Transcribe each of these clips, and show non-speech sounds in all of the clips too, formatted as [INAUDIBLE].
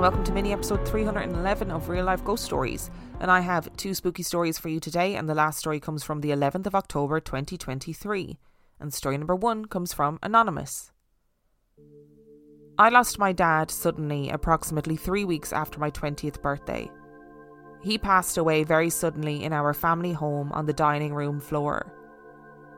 And welcome to mini episode 311 of Real Life Ghost Stories. And I have two spooky stories for you today, and the last story comes from the 11th of October 2023. And story number one comes from Anonymous. I lost my dad suddenly approximately three weeks after my 20th birthday. He passed away very suddenly in our family home on the dining room floor.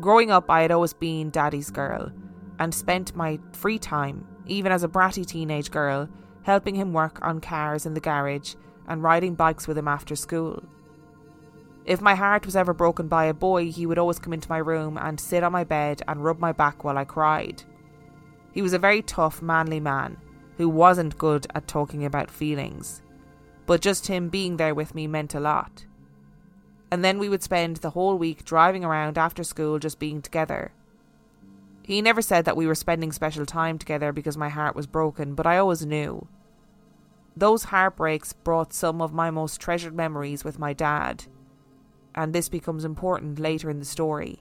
Growing up, I had always been daddy's girl and spent my free time, even as a bratty teenage girl, helping him work on cars in the garage and riding bikes with him after school. If my heart was ever broken by a boy, he would always come into my room and sit on my bed and rub my back while I cried. He was a very tough, manly man who wasn't good at talking about feelings, but just him being there with me meant a lot. And then we would spend the whole week driving around after school just being together. He never said that we were spending special time together because my heart was broken, but I always knew. Those heartbreaks brought some of my most treasured memories with my dad, and this becomes important later in the story.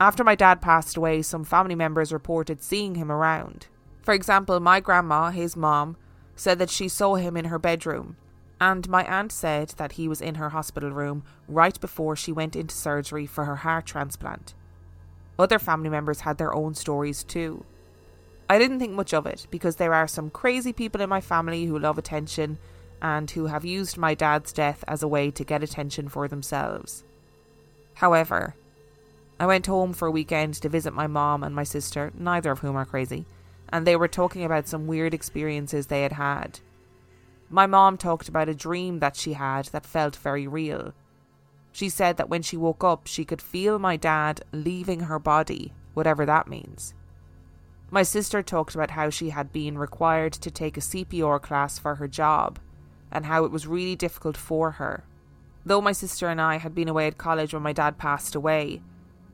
After my dad passed away, some family members reported seeing him around. For example, my grandma, his mom, said that she saw him in her bedroom, and my aunt said that he was in her hospital room right before she went into surgery for her heart transplant. Other family members had their own stories too. I didn't think much of it because there are some crazy people in my family who love attention and who have used my dad's death as a way to get attention for themselves. However, I went home for a weekend to visit my mom and my sister, neither of whom are crazy, and they were talking about some weird experiences they had had. My mom talked about a dream that she had that felt very real. She said that when she woke up, she could feel my dad leaving her body, whatever that means. My sister talked about how she had been required to take a CPR class for her job and how it was really difficult for her. Though my sister and I had been away at college when my dad passed away,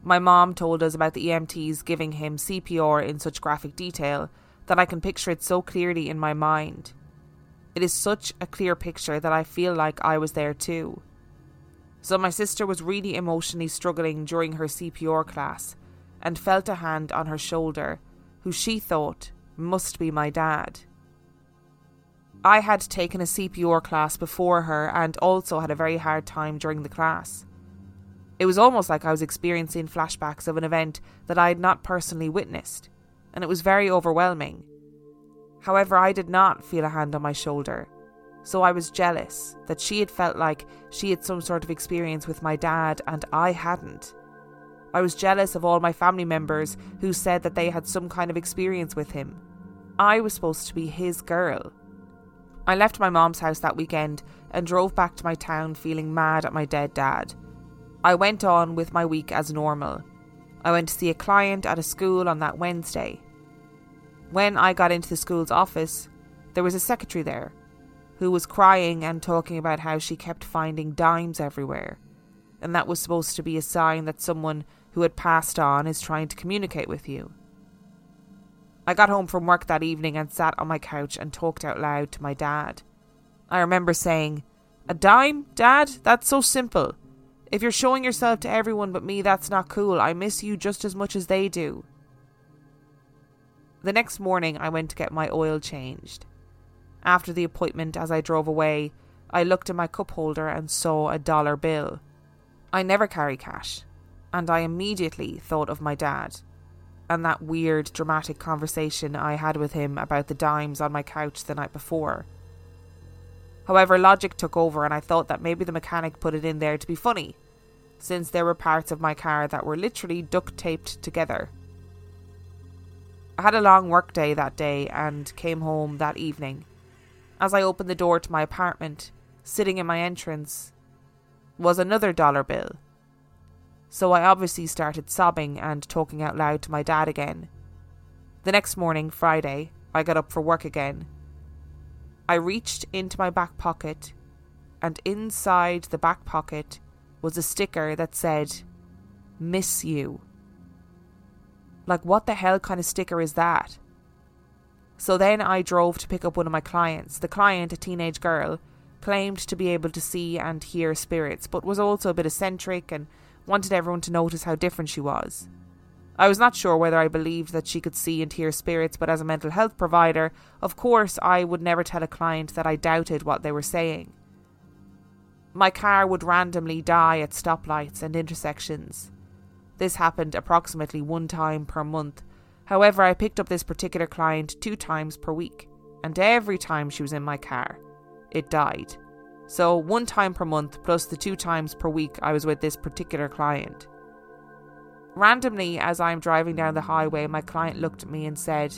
my mom told us about the EMTs giving him CPR in such graphic detail that I can picture it so clearly in my mind. It is such a clear picture that I feel like I was there too. So my sister was really emotionally struggling during her CPR class and felt a hand on her shoulder, who she thought must be my dad. I had taken a CPR class before her and also had a very hard time during the class. It was almost like I was experiencing flashbacks of an event that I had not personally witnessed, and it was very overwhelming. However, I did not feel a hand on my shoulder, so I was jealous that she had felt like she had some sort of experience with my dad and I hadn't. I was jealous of all my family members who said that they had some kind of experience with him. I was supposed to be his girl. I left my mom's house that weekend and drove back to my town feeling mad at my dead dad. I went on with my week as normal. I went to see a client at a school on that Wednesday. When I got into the school's office, there was a secretary there who was crying and talking about how she kept finding dimes everywhere, and that was supposed to be a sign that someone who had passed on is trying to communicate with you. I got home from work that evening and sat on my couch and talked out loud to my dad. I remember saying, A dime, Dad? That's so simple. If you're showing yourself to everyone but me, that's not cool. I miss you just as much as they do. The next morning, I went to get my oil changed. After the appointment, as I drove away, I looked in my cup holder and saw a dollar bill. I never carry cash, and I immediately thought of my dad and that weird, dramatic conversation I had with him about the dimes on my couch the night before. However, logic took over, and I thought that maybe the mechanic put it in there to be funny, since there were parts of my car that were literally duct taped together. I had a long work day that day and came home that evening. As I opened the door to my apartment, sitting in my entrance was another dollar bill. So I obviously started sobbing and talking out loud to my dad again. The next morning, Friday, I got up for work again. I reached into my back pocket, and inside the back pocket was a sticker that said, Miss you. Like, what the hell kind of sticker is that? So then I drove to pick up one of my clients. The client, a teenage girl, claimed to be able to see and hear spirits, but was also a bit eccentric and wanted everyone to notice how different she was. I was not sure whether I believed that she could see and hear spirits, but as a mental health provider, of course, I would never tell a client that I doubted what they were saying. My car would randomly die at stoplights and intersections. This happened approximately one time per month. However, I picked up this particular client two times per week, and every time she was in my car it died. So, one time per month plus the two times per week I was with this particular client. Randomly, as I'm driving down the highway, my client looked at me and said,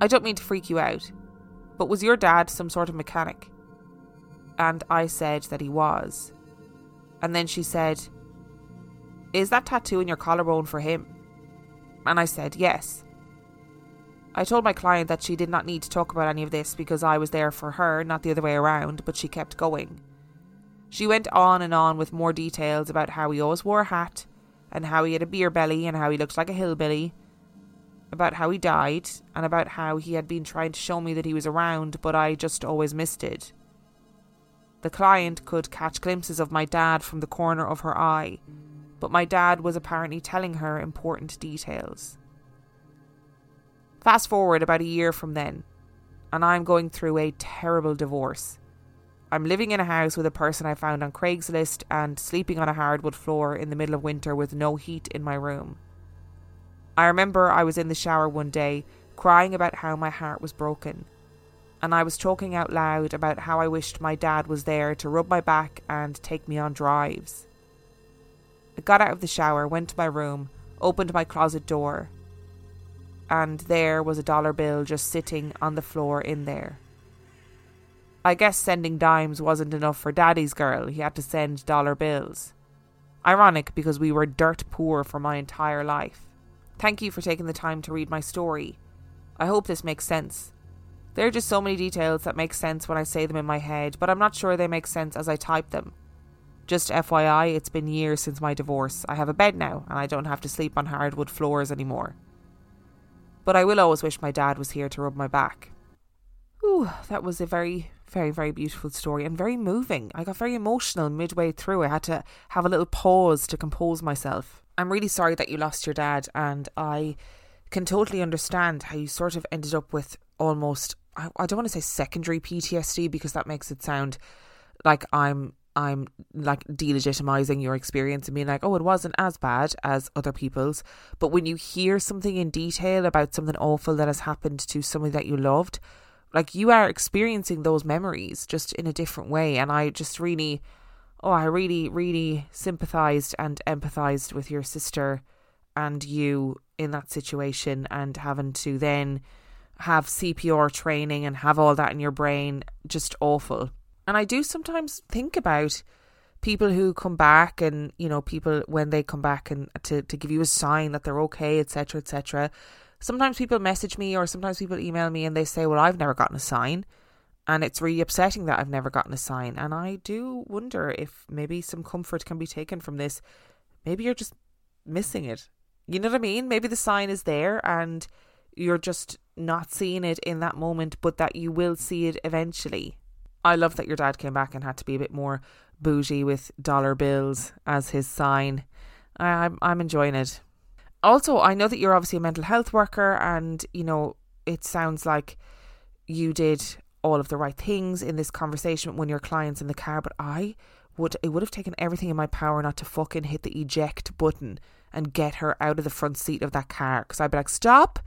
I don't mean to freak you out, but was your dad some sort of mechanic? And I said that he was. And then she said, Is that tattoo in your collarbone for him? And I said, Yes. I told my client that she did not need to talk about any of this because I was there for her, not the other way around, but she kept going. She went on and on with more details about how he always wore a hat, and how he had a beer belly, and how he looked like a hillbilly, about how he died, and about how he had been trying to show me that he was around, but I just always missed it. The client could catch glimpses of my dad from the corner of her eye, but my dad was apparently telling her important details. Fast forward about a year from then, and I'm going through a terrible divorce. I'm living in a house with a person I found on Craigslist and sleeping on a hardwood floor in the middle of winter with no heat in my room. I remember I was in the shower one day crying about how my heart was broken, and I was talking out loud about how I wished my dad was there to rub my back and take me on drives. I got out of the shower, went to my room, opened my closet door, and there was a dollar bill just sitting on the floor in there. I guess sending dimes wasn't enough for Daddy's girl, he had to send dollar bills. Ironic because we were dirt poor for my entire life. Thank you for taking the time to read my story. I hope this makes sense. There are just so many details that make sense when I say them in my head, but I'm not sure they make sense as I type them. Just FYI, it's been years since my divorce. I have a bed now, and I don't have to sleep on hardwood floors anymore but I will always wish my dad was here to rub my back. Ooh, that was a very, very, very beautiful story and very moving. I got very emotional midway through. I had to have a little pause to compose myself. I'm really sorry that you lost your dad, and I can totally understand how you sort of ended up with almost, I, I don't want to say secondary PTSD because that makes it sound like I'm I'm like delegitimizing your experience and being like, oh, it wasn't as bad as other people's. But when you hear something in detail about something awful that has happened to somebody that you loved, like you are experiencing those memories just in a different way. And I just really, oh, I really, really sympathized and empathized with your sister and you in that situation and having to then have CPR training and have all that in your brain. Just awful. And I do sometimes think about people who come back and, you know, people when they come back and to, to give you a sign that they're okay, etc., etc. Sometimes people message me or sometimes people email me and they say, Well, I've never gotten a sign. And it's really upsetting that I've never gotten a sign. And I do wonder if maybe some comfort can be taken from this. Maybe you're just missing it. You know what I mean? Maybe the sign is there and you're just not seeing it in that moment, but that you will see it eventually. I love that your dad came back and had to be a bit more bougie with dollar bills as his sign. I, I'm I'm enjoying it. Also, I know that you're obviously a mental health worker, and you know it sounds like you did all of the right things in this conversation when your clients in the car. But I would it would have taken everything in my power not to fucking hit the eject button and get her out of the front seat of that car because I'd be like, stop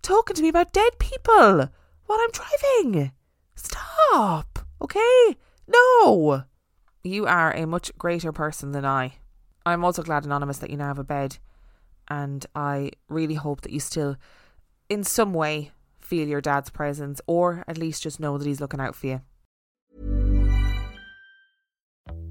talking to me about dead people while I'm driving. Stop. Okay? No! You are a much greater person than I. I'm also glad, Anonymous, that you now have a bed. And I really hope that you still, in some way, feel your dad's presence, or at least just know that he's looking out for you.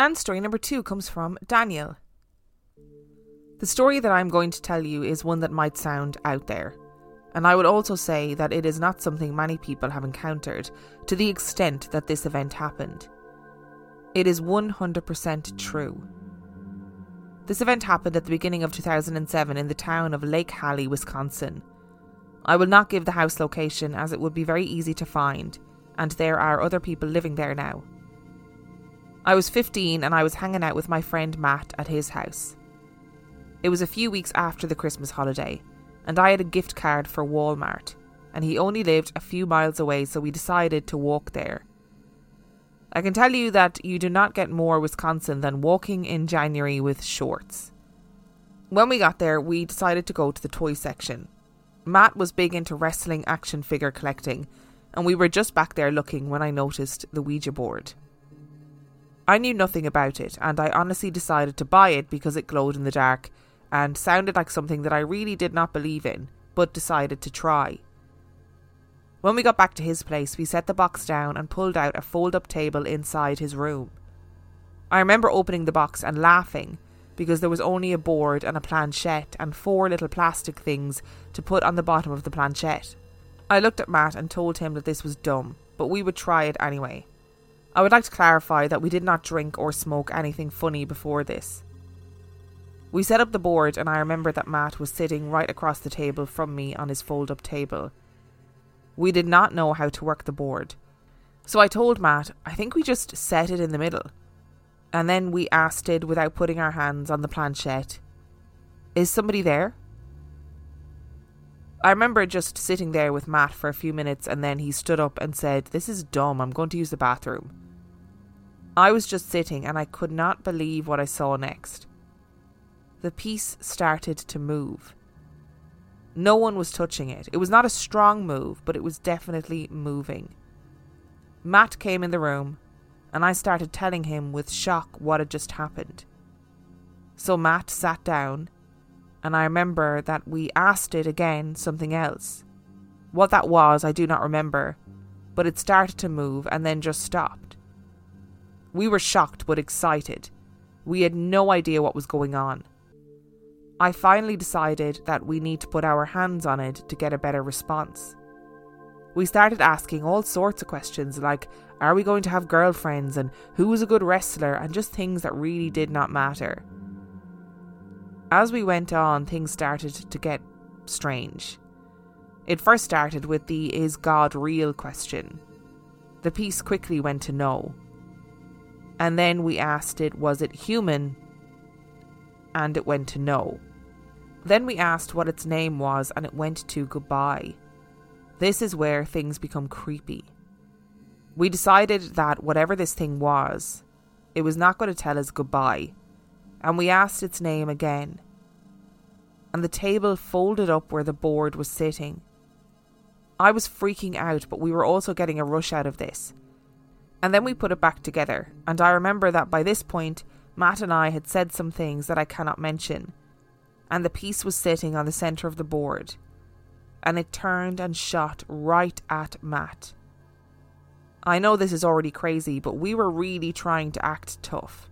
And story number two comes from Daniel. The story that I'm going to tell you is one that might sound out there. And I would also say that it is not something many people have encountered to the extent that this event happened. It is 100% true. This event happened at the beginning of 2007 in the town of Lake Hallie, Wisconsin. I will not give the house location as it would be very easy to find, and there are other people living there now. I was 15 and I was hanging out with my friend Matt at his house. It was a few weeks after the Christmas holiday, and I had a gift card for Walmart, and he only lived a few miles away, so we decided to walk there. I can tell you that you do not get more Wisconsin than walking in January with shorts. When we got there, we decided to go to the toy section. Matt was big into wrestling action figure collecting, and we were just back there looking when I noticed the Ouija board. I knew nothing about it, and I honestly decided to buy it because it glowed in the dark and sounded like something that I really did not believe in, but decided to try. When we got back to his place, we set the box down and pulled out a fold up table inside his room. I remember opening the box and laughing because there was only a board and a planchette and four little plastic things to put on the bottom of the planchette. I looked at Matt and told him that this was dumb, but we would try it anyway. I would like to clarify that we did not drink or smoke anything funny before this. We set up the board, and I remember that Matt was sitting right across the table from me on his fold up table. We did not know how to work the board. So I told Matt, I think we just set it in the middle. And then we asked it without putting our hands on the planchette Is somebody there? I remember just sitting there with Matt for a few minutes and then he stood up and said, This is dumb, I'm going to use the bathroom. I was just sitting and I could not believe what I saw next. The piece started to move. No one was touching it. It was not a strong move, but it was definitely moving. Matt came in the room, and I started telling him with shock what had just happened. So Matt sat down, and I remember that we asked it again something else. What that was, I do not remember, but it started to move and then just stopped. We were shocked but excited. We had no idea what was going on. I finally decided that we need to put our hands on it to get a better response. We started asking all sorts of questions like are we going to have girlfriends and who is a good wrestler and just things that really did not matter. As we went on, things started to get strange. It first started with the is God real question. The piece quickly went to no. And then we asked it was it human? And it went to no. Then we asked what its name was and it went to goodbye. This is where things become creepy. We decided that whatever this thing was, it was not going to tell us goodbye, and we asked its name again. And the table folded up where the board was sitting. I was freaking out, but we were also getting a rush out of this. And then we put it back together, and I remember that by this point, Matt and I had said some things that I cannot mention, and the piece was sitting on the centre of the board, and it turned and shot right at Matt. I know this is already crazy, but we were really trying to act tough.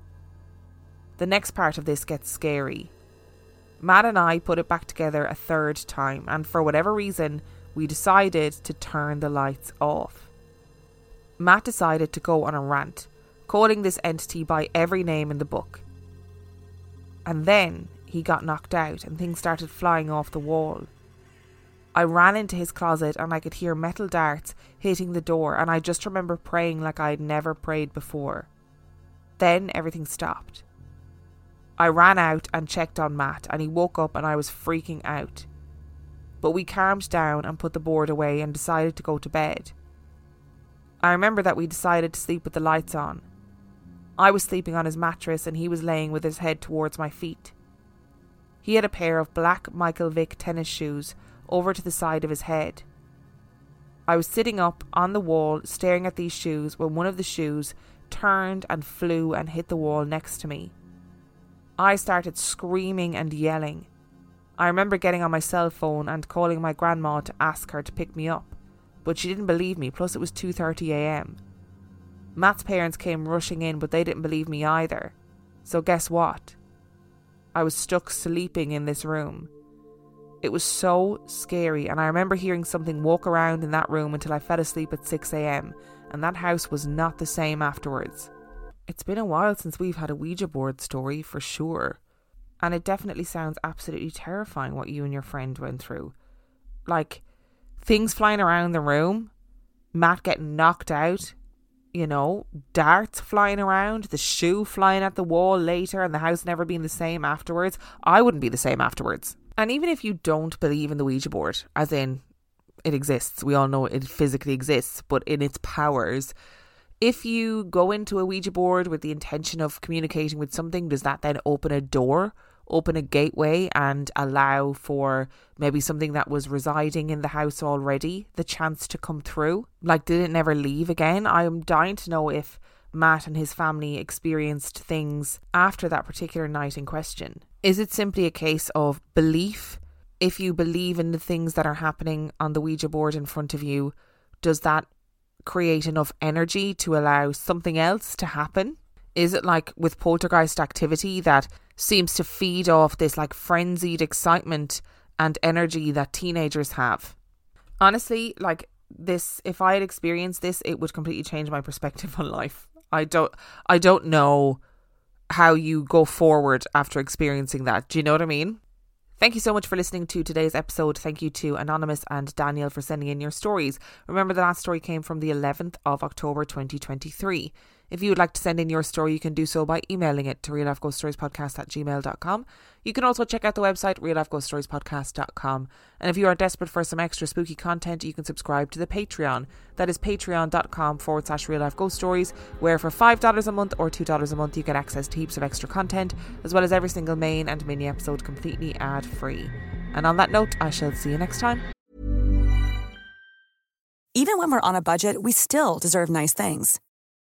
The next part of this gets scary. Matt and I put it back together a third time, and for whatever reason, we decided to turn the lights off. Matt decided to go on a rant, calling this entity by every name in the book. And then he got knocked out and things started flying off the wall. I ran into his closet and I could hear metal darts hitting the door, and I just remember praying like I had never prayed before. Then everything stopped. I ran out and checked on Matt, and he woke up and I was freaking out. But we calmed down and put the board away and decided to go to bed. I remember that we decided to sleep with the lights on. I was sleeping on his mattress and he was laying with his head towards my feet. He had a pair of black Michael Vick tennis shoes over to the side of his head. I was sitting up on the wall staring at these shoes when one of the shoes turned and flew and hit the wall next to me. I started screaming and yelling. I remember getting on my cell phone and calling my grandma to ask her to pick me up, but she didn't believe me, plus it was 2:30 a.m. Matt's parents came rushing in, but they didn't believe me either. So guess what? I was stuck sleeping in this room. It was so scary, and I remember hearing something walk around in that room until I fell asleep at 6 am, and that house was not the same afterwards. It's been a while since we've had a Ouija board story for sure, and it definitely sounds absolutely terrifying what you and your friend went through. Like, things flying around the room, Matt getting knocked out, you know, darts flying around, the shoe flying at the wall later, and the house never being the same afterwards. I wouldn't be the same afterwards. And even if you don't believe in the Ouija board, as in it exists, we all know it physically exists, but in its powers, if you go into a Ouija board with the intention of communicating with something, does that then open a door, open a gateway, and allow for maybe something that was residing in the house already the chance to come through? Like, did it never leave again? I am dying to know if Matt and his family experienced things after that particular night in question. Is it simply a case of belief? If you believe in the things that are happening on the Ouija board in front of you, does that create enough energy to allow something else to happen? Is it like with poltergeist activity that seems to feed off this like frenzied excitement and energy that teenagers have? Honestly, like this if I had experienced this, it would completely change my perspective [LAUGHS] on life. I don't I don't know how you go forward after experiencing that. Do you know what I mean? Thank you so much for listening to today's episode. Thank you to Anonymous and Daniel for sending in your stories. Remember, the last story came from the 11th of October 2023. If you would like to send in your story, you can do so by emailing it to reallifeghoststoriespodcast at gmail.com. You can also check out the website, reallifeghoststoriespodcast.com. And if you are desperate for some extra spooky content, you can subscribe to the Patreon. That is patreon.com forward slash real life ghost stories, where for $5 a month or $2 a month, you get access to heaps of extra content, as well as every single main and mini episode completely ad free. And on that note, I shall see you next time. Even when we're on a budget, we still deserve nice things.